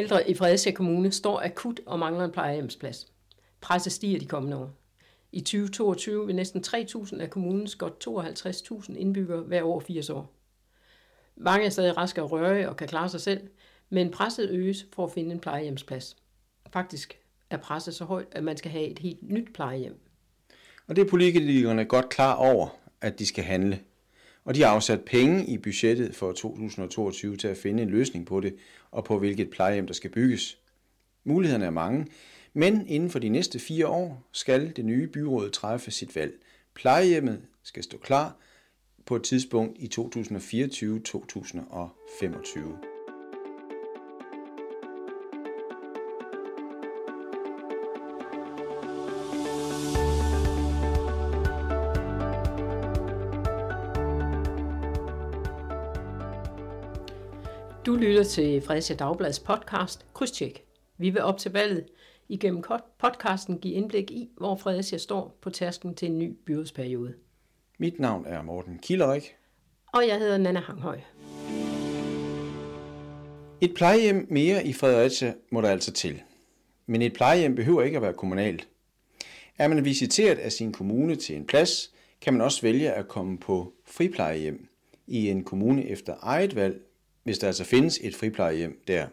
ældre i Fredericia Kommune står akut og mangler en plejehjemsplads. Presset stiger de kommende år. I 2022 vil næsten 3.000 af kommunens godt 52.000 indbyggere være over 80 år. Mange er stadig raske og røre og kan klare sig selv, men presset øges for at finde en plejehjemsplads. Faktisk er presset så højt, at man skal have et helt nyt plejehjem. Og det er politikerne godt klar over, at de skal handle. Og de har afsat penge i budgettet for 2022 til at finde en løsning på det, og på hvilket plejehjem der skal bygges. Mulighederne er mange, men inden for de næste fire år skal det nye byråd træffe sit valg. Plejehjemmet skal stå klar på et tidspunkt i 2024-2025. Du lytter til Fredericia Dagblads podcast Krydstjek. Vi vil op til valget igennem podcasten give indblik i, hvor Fredericia står på tasken til en ny byrådsperiode. Mit navn er Morten Kilderik. Og jeg hedder Nana Hanghøj. Et plejehjem mere i Fredericia må der altså til. Men et plejehjem behøver ikke at være kommunalt. Er man visiteret af sin kommune til en plads, kan man også vælge at komme på friplejehjem i en kommune efter eget valg hvis der altså findes et friplejehjem der.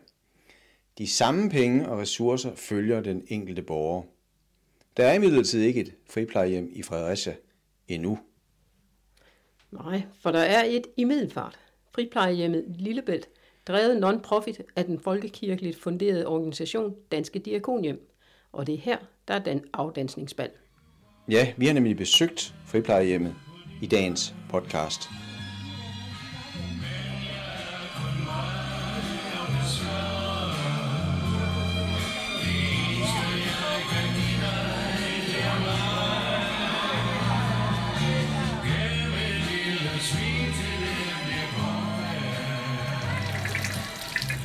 De samme penge og ressourcer følger den enkelte borger. Der er imidlertid ikke et friplejehjem i Fredericia endnu. Nej, for der er et i Middelfart. Friplejehjemmet Lillebælt, drevet non-profit af den folkekirkeligt funderede organisation Danske Diakonhjem. Og det er her, der er den afdansningsbal. Ja, vi har nemlig besøgt friplejehjemmet i dagens podcast.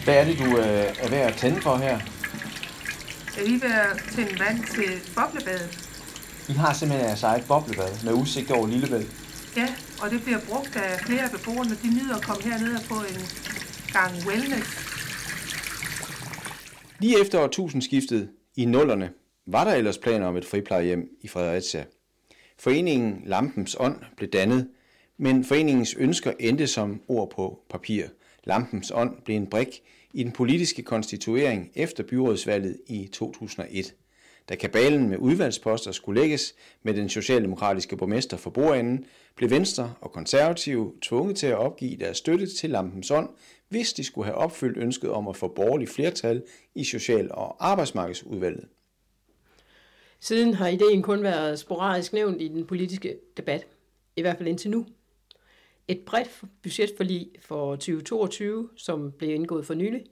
Hvad er det, du øh, er ved at tænde for her? Jeg er lige ved at tænde vand til boblebadet. I har simpelthen jeres eget boblebad med udsigt over Lillebælt. Ja, og det bliver brugt af flere af beboerne. De nyder at komme herned og få en gang wellness. Lige efter årtusindskiftet i nullerne var der ellers planer om et friplejehjem i Fredericia. Foreningen Lampens Ånd blev dannet, men foreningens ønsker endte som ord på papir – Lampens ånd blev en brik i den politiske konstituering efter byrådsvalget i 2001. Da kabalen med udvalgsposter skulle lægges med den socialdemokratiske borgmester for bordenden, blev Venstre og Konservative tvunget til at opgive deres støtte til Lampens ånd, hvis de skulle have opfyldt ønsket om at få borgerlig flertal i Social- og Arbejdsmarkedsudvalget. Siden har ideen kun været sporadisk nævnt i den politiske debat, i hvert fald indtil nu. Et bredt budgetforlig for 2022, som blev indgået for nylig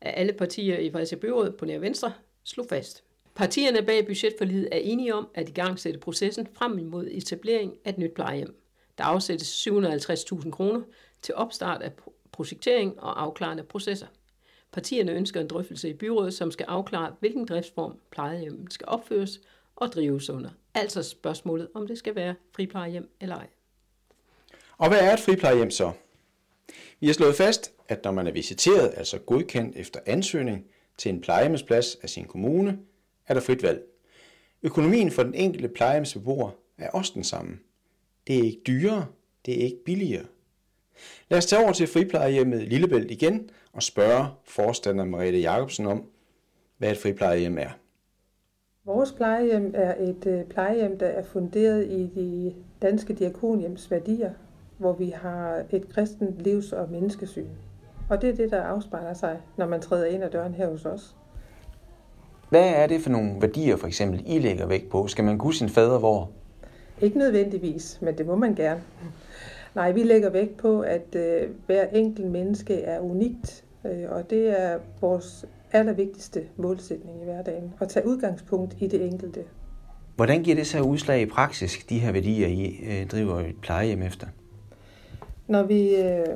af alle partier i Fredericia Byrådet på nær Venstre, slog fast. Partierne bag budgetforliget er enige om at i gang sætte processen frem imod etablering af et nyt plejehjem. Der afsættes 750.000 kroner til opstart af projektering og afklarende processer. Partierne ønsker en drøftelse i byrådet, som skal afklare, hvilken driftsform plejehjemmet skal opføres og drives under. Altså spørgsmålet, om det skal være friplejehjem eller ej. Og hvad er et friplejehjem så? Vi har slået fast, at når man er visiteret, altså godkendt efter ansøgning til en plejehjemsplads af sin kommune, er der frit valg. Økonomien for den enkelte plejehjemsbeboer er også den samme. Det er ikke dyrere, det er ikke billigere. Lad os tage over til friplejehjemmet Lillebælt igen og spørge forstander Mariette Jacobsen om, hvad et friplejehjem er. Vores plejehjem er et øh, plejehjem, der er funderet i de danske diakonhjems værdier hvor vi har et kristent livs- og menneskesyn. Og det er det, der afspejler sig, når man træder ind ad døren her hos os. Hvad er det for nogle værdier, for eksempel, I lægger vægt på? Skal man kunne sin fader hvor? Ikke nødvendigvis, men det må man gerne. Nej, vi lægger vægt på, at øh, hver enkelt menneske er unikt, øh, og det er vores allervigtigste målsætning i hverdagen, at tage udgangspunkt i det enkelte. Hvordan giver det sig udslag i praksis, de her værdier, I øh, driver et plejehjem efter? Når vi øh,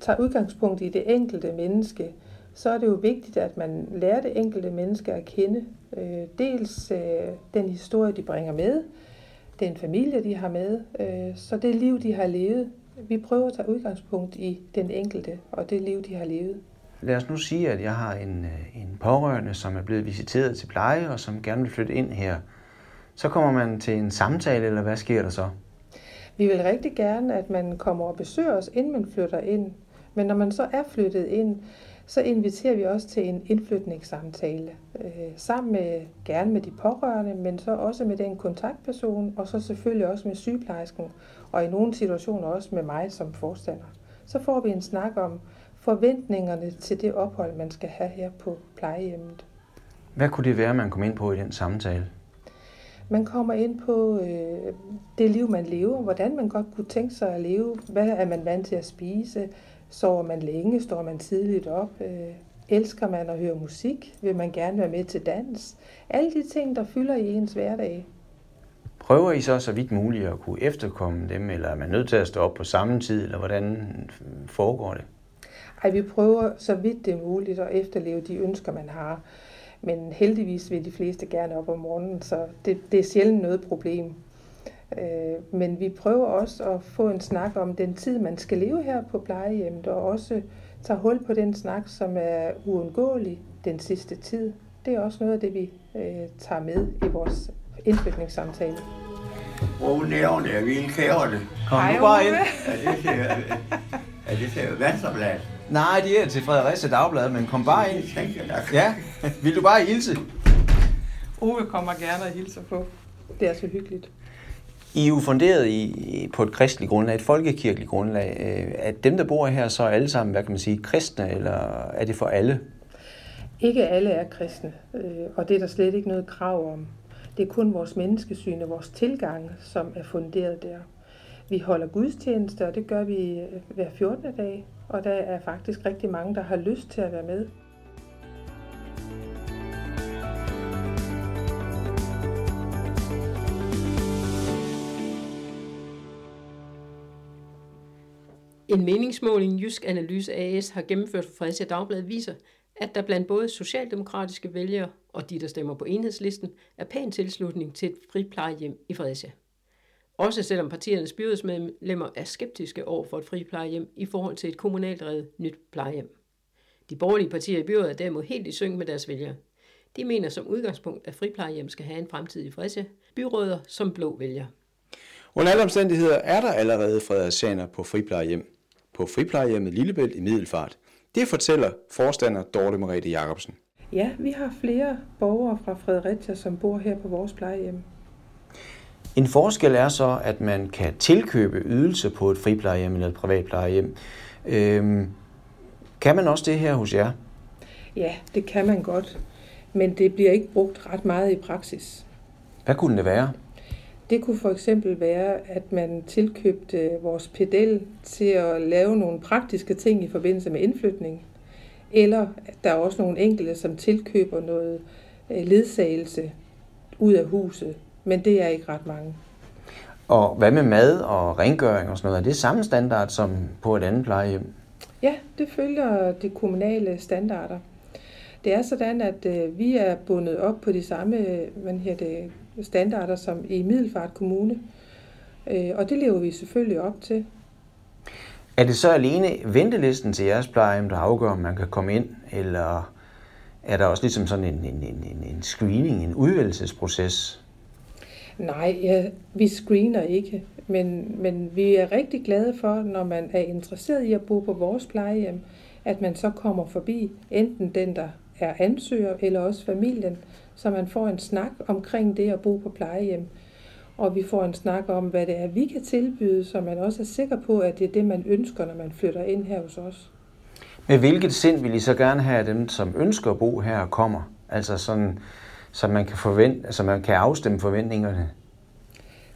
tager udgangspunkt i det enkelte menneske, så er det jo vigtigt, at man lærer det enkelte menneske at kende. Øh, dels øh, den historie, de bringer med, den familie, de har med, øh, så det liv, de har levet, vi prøver at tage udgangspunkt i den enkelte og det liv, de har levet. Lad os nu sige, at jeg har en, øh, en pårørende, som er blevet visiteret til pleje og som gerne vil flytte ind her. Så kommer man til en samtale, eller hvad sker der så? Vi vil rigtig gerne, at man kommer og besøger os, inden man flytter ind. Men når man så er flyttet ind, så inviterer vi også til en indflytningssamtale. Øh, sammen med, gerne med de pårørende, men så også med den kontaktperson, og så selvfølgelig også med sygeplejersken, og i nogle situationer også med mig som forstander. Så får vi en snak om forventningerne til det ophold, man skal have her på plejehjemmet. Hvad kunne det være, man kom ind på i den samtale? Man kommer ind på øh, det liv, man lever, hvordan man godt kunne tænke sig at leve, hvad er man vant til at spise, sover man længe, står man tidligt op, øh, elsker man at høre musik, vil man gerne være med til dans. Alle de ting, der fylder i ens hverdag. Prøver I så så vidt muligt at kunne efterkomme dem, eller er man nødt til at stå op på samme tid, eller hvordan foregår det? Ej, vi prøver så vidt det er muligt at efterleve de ønsker, man har. Men heldigvis vil de fleste gerne op om morgenen, så det, det er sjældent noget problem. Øh, men vi prøver også at få en snak om den tid, man skal leve her på plejehjemmet, og også tage hul på den snak, som er uundgåelig den sidste tid. Det er også noget af det, vi øh, tager med i vores indflytningssamtale. Brug nævne, jeg vil kære det. Kom nu bare ind. Er det til, er det til Venstreblad? Nej, de er til Fredericia Dagblad, men kom bare ind. Ja, vil du bare hilse? Ove kommer gerne og hilser på. Det er så hyggeligt. I er jo funderet i, på et kristeligt grundlag, et folkekirkeligt grundlag. Øh, Er dem, der bor her, så alle sammen, hvad kan man sige, kristne, eller er det for alle? Ikke alle er kristne, øh, og det er der slet ikke noget krav om. Det er kun vores menneskesyn og vores tilgang, som er funderet der. Vi holder gudstjeneste, og det gør vi øh, hver 14. dag, og der er faktisk rigtig mange, der har lyst til at være med. En meningsmåling Jysk Analyse AS har gennemført for Fredericia Dagblad viser, at der blandt både socialdemokratiske vælgere og de, der stemmer på enhedslisten, er pæn tilslutning til et friplejehjem i Fredericia. Også selvom partiernes byrådsmedlemmer er skeptiske over for et friplejehjem i forhold til et kommunalt drevet nyt plejehjem. De borgerlige partier i byrådet er derimod helt i synk med deres vælgere. De mener som udgangspunkt, at friplejehjem skal have en fremtid i Fredericia, byråder som blå vælger. Under alle omstændigheder er der allerede fredericianer på friplejehjem. På friplejehjemmet Lillebælt i Middelfart. Det fortæller forstander Dorte Merete Jacobsen. Ja, vi har flere borgere fra Fredericia, som bor her på vores plejehjem. En forskel er så, at man kan tilkøbe ydelse på et friplejehjem eller et privat plejehjem. Øhm, kan man også det her hos jer? Ja, det kan man godt, men det bliver ikke brugt ret meget i praksis. Hvad kunne det være? Det kunne for eksempel være, at man tilkøbte vores pedel til at lave nogle praktiske ting i forbindelse med indflytning. Eller at der er også nogle enkelte, som tilkøber noget øh, ledsagelse ud af huset. Men det er ikke ret mange. Og hvad med mad og rengøring og sådan noget? Er det samme standard som på et andet plejehjem? Ja, det følger de kommunale standarder. Det er sådan, at øh, vi er bundet op på de samme hvad her det, standarder som i Middelfart Kommune. Øh, og det lever vi selvfølgelig op til. Er det så alene ventelisten til jeres plejehjem, der afgør, om man kan komme ind, eller er der også ligesom sådan en, en, en, en- en screening, en udvælgelsesproces? Nej, ja, vi screener ikke, men, men vi er rigtig glade for, når man er interesseret i at bo på vores plejehjem, at man så kommer forbi enten den, der er ansøger, eller også familien, så man får en snak omkring det at bo på plejehjem. Og vi får en snak om, hvad det er, vi kan tilbyde, så man også er sikker på, at det er det, man ønsker, når man flytter ind her hos os. Med hvilket sind vil I så gerne have, at dem, som ønsker at bo her, kommer? Altså sådan, så man kan, forvente, så man kan afstemme forventningerne.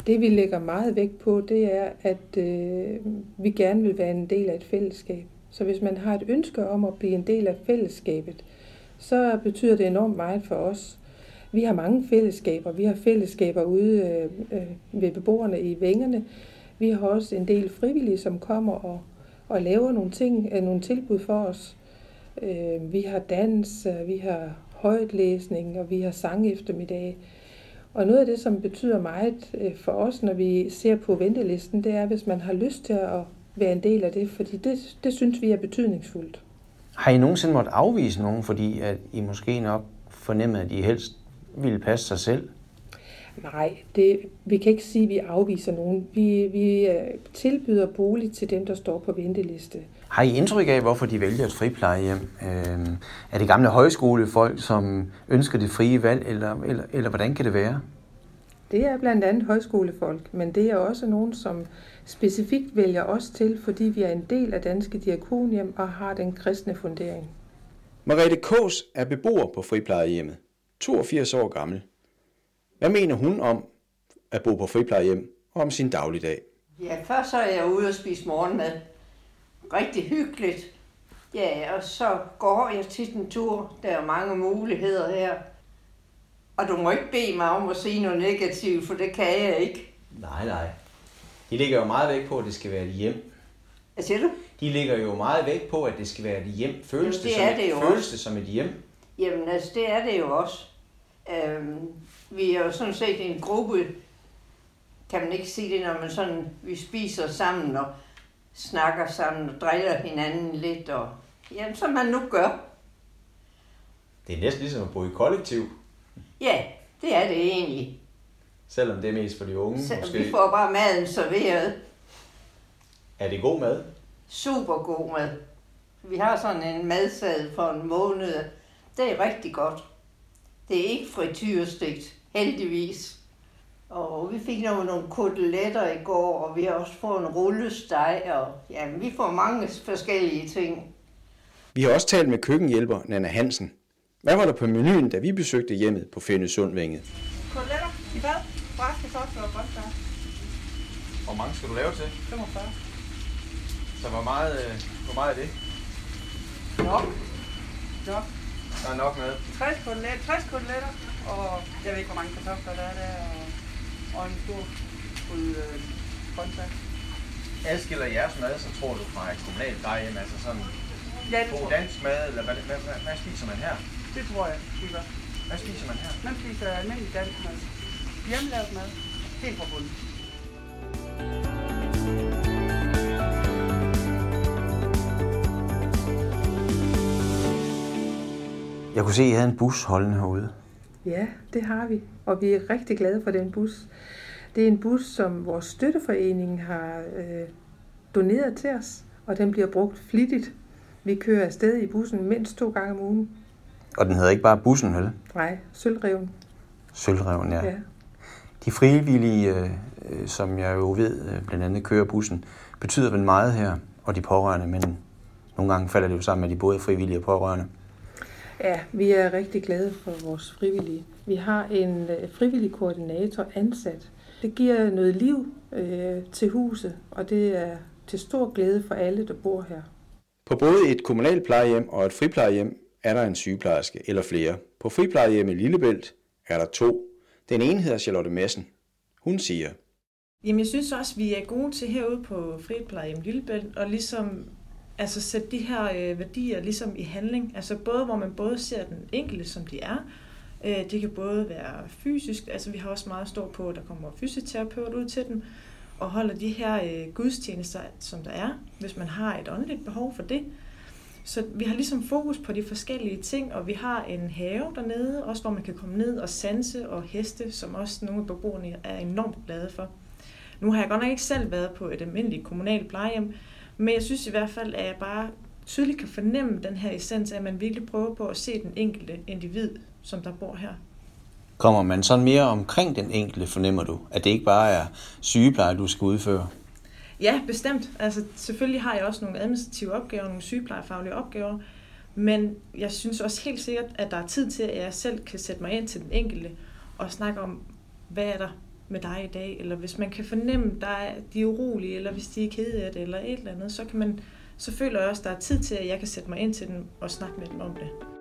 Det vi lægger meget vægt på, det er, at øh, vi gerne vil være en del af et fællesskab. Så hvis man har et ønske om at blive en del af fællesskabet, så betyder det enormt meget for os. Vi har mange fællesskaber. Vi har fællesskaber ude øh, øh ved beboerne i Vængerne. Vi har også en del frivillige, som kommer og, og laver nogle ting, øh, nogle tilbud for os. Øh, vi har dans, øh, vi har højtlæsning, og vi har sang eftermiddag. Og noget af det, som betyder meget for os, når vi ser på ventelisten, det er, hvis man har lyst til at være en del af det, fordi det, det synes vi er betydningsfuldt. Har I nogensinde måttet afvise nogen, fordi at I måske nok fornemmede, at I helst ville passe sig selv? Nej, det, vi kan ikke sige, at vi afviser nogen. Vi, vi øh, tilbyder bolig til dem, der står på venteliste. Har I indtryk af, hvorfor de vælger et friplejehjem? Øh, er det gamle højskolefolk, som ønsker det frie valg, eller, eller, eller hvordan kan det være? Det er blandt andet højskolefolk, men det er også nogen, som specifikt vælger os til, fordi vi er en del af Danske Diakonhjem og har den kristne fundering. Marete Kås er beboer på friplejehjemmet, 82 år gammel. Hvad mener hun om at bo på friplejehjem og om sin dagligdag? Ja, først så er jeg ude og spise morgenmad. Rigtig hyggeligt. Ja, og så går jeg tit en tur. Der er mange muligheder her. Og du må ikke bede mig om at sige noget negativt, for det kan jeg ikke. Nej, nej. De ligger jo meget vægt på, at det skal være et hjem. Hvad siger du? De ligger jo meget vægt på, at det skal være et hjem. Føles, Jamen, det det, som, er et, det jo føles også. det som et hjem? Jamen, altså, det er det jo også. Øhm, vi er jo sådan set en gruppe, kan man ikke sige det, når man sådan, vi spiser sammen og snakker sammen og driller hinanden lidt, og jamen, som man nu gør. Det er næsten ligesom at bo i kollektiv, Ja, det er det egentlig. selvom det er mest for de unge Så måske. vi får bare maden serveret. Er det god mad? Super god mad. Vi har sådan en madsad for en måned. Det er rigtig godt. Det er ikke frityrestegt, heldigvis. Og vi fik nogle, nogle koteletter i går, og vi har også fået en rullesteg, og ja, vi får mange forskellige ting. Vi har også talt med køkkenhjælper Nana Hansen. Hvad var der på menuen, da vi besøgte hjemmet på Fænø Sundvænget? Koteletter i bad, bræt, kartofler og grøntsager. Hvor mange skal du lave til? 45. Så hvor meget, øh, hvor meget er det? Nok. Nok. Der er nok med. 60 koteletter, 60 koteletter, og jeg ved ikke, hvor mange kartofler der er der, og, og en stor fuld øh, grøntsager. Adskiller jeres mad, så tror du fra et kommunalt plejehjem, altså sådan Ja, det god tror jeg. dansk mad, eller hvad, hvad, hvad, hvad spiser man her? Det tror jeg, vi gør. Hvad spiser man her? Man spiser almindelig dansk mad. Hjemmelavet mad. Helt fra bunden. Jeg kunne se, at I havde en bus holdende herude. Ja, det har vi, og vi er rigtig glade for den bus. Det er en bus, som vores støtteforening har øh, doneret til os, og den bliver brugt flittigt. Vi kører afsted i bussen mindst to gange om ugen. Og den hedder ikke bare bussen, vel? Nej, sølvreven. Sølvreven, ja. Ja. De frivillige, øh, øh, som jeg jo ved, øh, blandt andet kører bussen, betyder vel meget her, og de pårørende, men nogle gange falder det jo sammen med de både frivillige og pårørende. Ja, vi er rigtig glade for vores frivillige. Vi har en frivillig koordinator ansat. Det giver noget liv øh, til huset, og det er til stor glæde for alle, der bor her. På både et kommunalt plejehjem og et friplejehjem er der en sygeplejerske eller flere. På friplejehjemmet Lillebælt er der to. Den ene hedder Charlotte Madsen. Hun siger, Jamen, jeg synes også, vi er gode til herude på Friplejehjem Lillebælt, og ligesom altså sætte de her øh, værdier ligesom i handling. Altså både, hvor man både ser den enkelte, som de er. Øh, det kan både være fysisk, altså vi har også meget stor på, at der kommer fysioterapeut ud til dem, og holder de her øh, gudstjenester, som der er, hvis man har et åndeligt behov for det. Så vi har ligesom fokus på de forskellige ting, og vi har en have dernede, også hvor man kan komme ned og sanse og heste, som også nogle af beboerne er enormt glade for. Nu har jeg godt nok ikke selv været på et almindeligt kommunalt plejehjem, men jeg synes i hvert fald, at jeg bare tydeligt kan fornemme den her essens af, at man virkelig prøver på at se den enkelte individ, som der bor her. kommer man sådan mere omkring den enkelte, fornemmer du? At det ikke bare er sygepleje, du skal udføre? Ja, bestemt. Altså, selvfølgelig har jeg også nogle administrative opgaver, nogle sygeplejefaglige opgaver, men jeg synes også helt sikkert, at der er tid til, at jeg selv kan sætte mig ind til den enkelte og snakke om, hvad er der med dig i dag, eller hvis man kan fornemme, at der er, de er urolige, eller hvis de er kede af det, eller et eller andet, så, kan man, så føler jeg også, at der er tid til, at jeg kan sætte mig ind til dem og snakke med dem om det.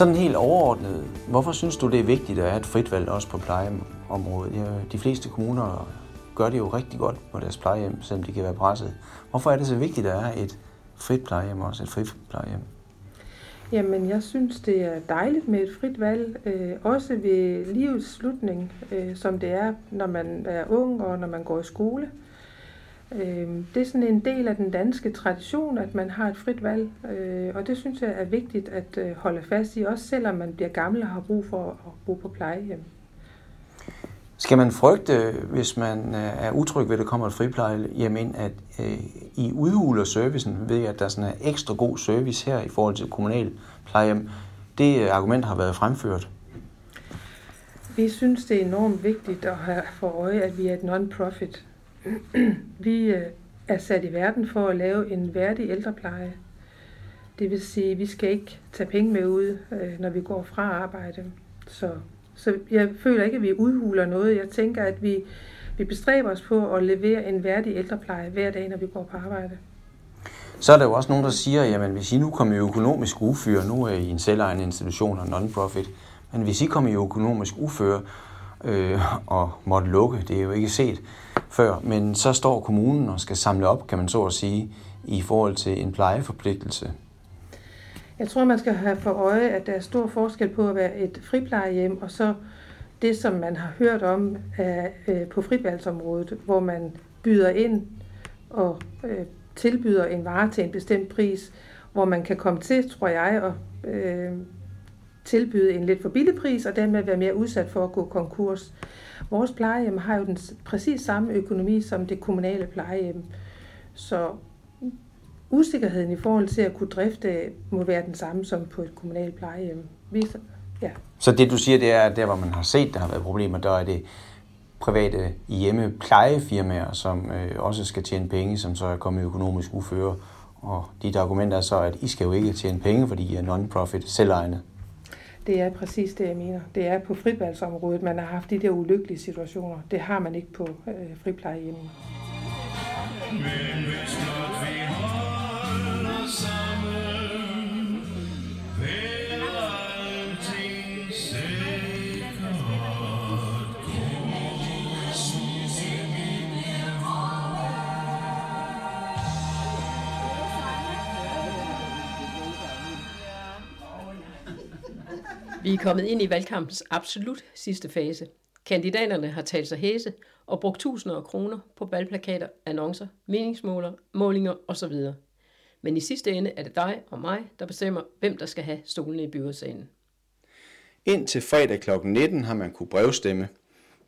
Sådan helt overordnet, hvorfor synes du, det er vigtigt at have et frit valg også på plejeområdet? Ja, de fleste kommuner gør det jo rigtig godt på deres plejehjem, selvom de kan være presset. Hvorfor er det så vigtigt at have et frit plejehjem også, et frit plejehjem? Jamen, jeg synes, det er dejligt med et frit valg, øh, også ved livets slutning, øh, som det er, når man er ung og når man går i skole. Øh, det er sådan en del af den danske tradition, at man har et frit valg, øh, og det synes jeg er vigtigt at øh, holde fast i, også selvom man bliver gammel og har brug for at bo på plejehjem. Skal man frygte, hvis man øh, er utryg ved, at der kommer et friplejehjem ind, at øh, I udhuler servicen ved, at der er sådan en ekstra god service her i forhold til kommunal plejehjem? Det argument har været fremført. Vi synes, det er enormt vigtigt at have for øje, at vi er et non-profit. vi øh, er sat i verden for at lave en værdig ældrepleje. Det vil sige, at vi skal ikke tage penge med ud, øh, når vi går fra arbejde. Så så jeg føler ikke, at vi udhuler noget. Jeg tænker, at vi, vi bestræber os på at levere en værdig ældrepleje hver dag, når vi går på arbejde. Så er der jo også nogen, der siger, jamen hvis I nu kommer i økonomisk uføre, nu er I en selvejende institution og non-profit, men hvis I kommer i økonomisk uføre øh, og måtte lukke, det er jo ikke set før, men så står kommunen og skal samle op, kan man så at sige, i forhold til en plejeforpligtelse. Jeg tror, man skal have for øje, at der er stor forskel på at være et friplejehjem, og så det, som man har hørt om er, øh, på fritvalgsområdet, hvor man byder ind og øh, tilbyder en vare til en bestemt pris, hvor man kan komme til, tror jeg, og øh, tilbyde en lidt for billig pris, og dermed være mere udsat for at gå konkurs. Vores plejehjem har jo den præcis samme økonomi som det kommunale plejehjem. Så usikkerheden i forhold til at kunne drifte øh, må være den samme som på et kommunalt plejehjem. Vi, ja. Så det du siger, det er, at der hvor man har set, der har været problemer, der er det private hjemmeplejefirmaer, som øh, også skal tjene penge, som så er kommet økonomisk uføre. Og dit argument er så, at I skal jo ikke tjene penge, fordi I er non-profit selvejende. Det er præcis det, jeg mener. Det er på fritvalgsområdet, man har haft de der ulykkelige situationer. Det har man ikke på øh, friplejehjemmet. Men hvis vi er kommet ind i valgkampens absolut sidste fase. Kandidaterne har talt sig hæse og brugt tusinder af kroner på valgplakater, annoncer, meningsmålinger osv. Men i sidste ende er det dig og mig, der bestemmer, hvem der skal have stolene i byrådssalen. Indtil fredag kl. 19 har man kunne brevstemme.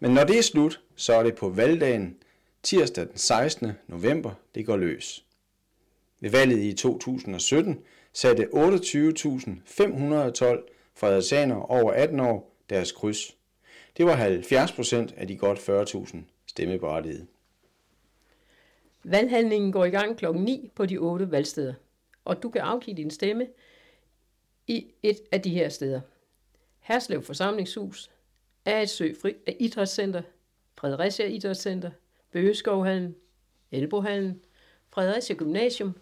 Men når det er slut, så er det på valgdagen tirsdag den 16. november, det går løs. Ved valget i 2017 satte 28.512 frederiциaner over 18 år deres kryds. Det var 70 procent af de godt 40.000 stemmeberettigede. Valghandlingen går i gang kl. 9 på de otte valgsteder, og du kan afgive din stemme i et af de her steder. Herslev Forsamlingshus, Aetsø Fri Idrætscenter, Fredericia Idrætscenter, Bøgeskovhallen, Elbohallen, Fredericia Gymnasium,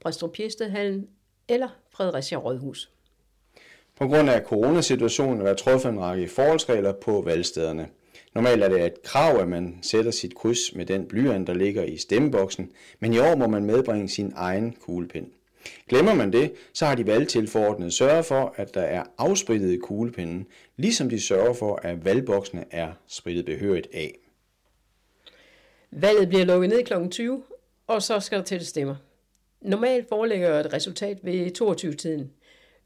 Bræstrup eller Fredericia Rådhus. På grund af coronasituationen er der truffet en række forholdsregler på valgstederne. Normalt er det et krav, at man sætter sit kryds med den blyant, der ligger i stemmeboksen, men i år må man medbringe sin egen kuglepind. Glemmer man det, så har de valgtilforordnede sørget for, at der er afsprittede kuglepinde, ligesom de sørger for, at valgboksene er sprittet behørigt af. Valget bliver lukket ned kl. 20, og så skal der til stemmer. Normalt foreligger et resultat ved 22-tiden.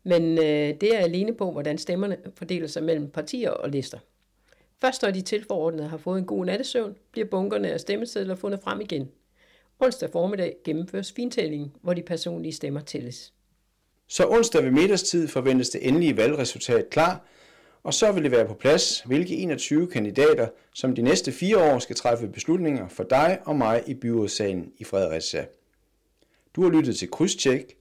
Men øh, det er alene på, hvordan stemmerne fordeler sig mellem partier og lister. Først når de tilforordnede har fået en god nattesøvn, bliver bunkerne af stemmesedler fundet frem igen. Onsdag formiddag gennemføres fintællingen, hvor de personlige stemmer tælles. Så onsdag ved middagstid forventes det endelige valgresultat klar, og så vil det være på plads, hvilke 21 kandidater, som de næste fire år skal træffe beslutninger for dig og mig i byrådssalen i Fredericia. Du har lyttet til Krydstjek,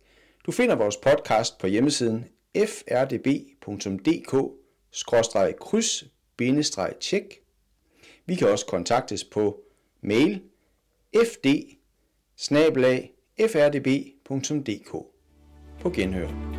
du finder vores podcast på hjemmesiden frdb.dk-kryds-tjek. Vi kan også kontaktes på mail fd frdb.dk. På genhør.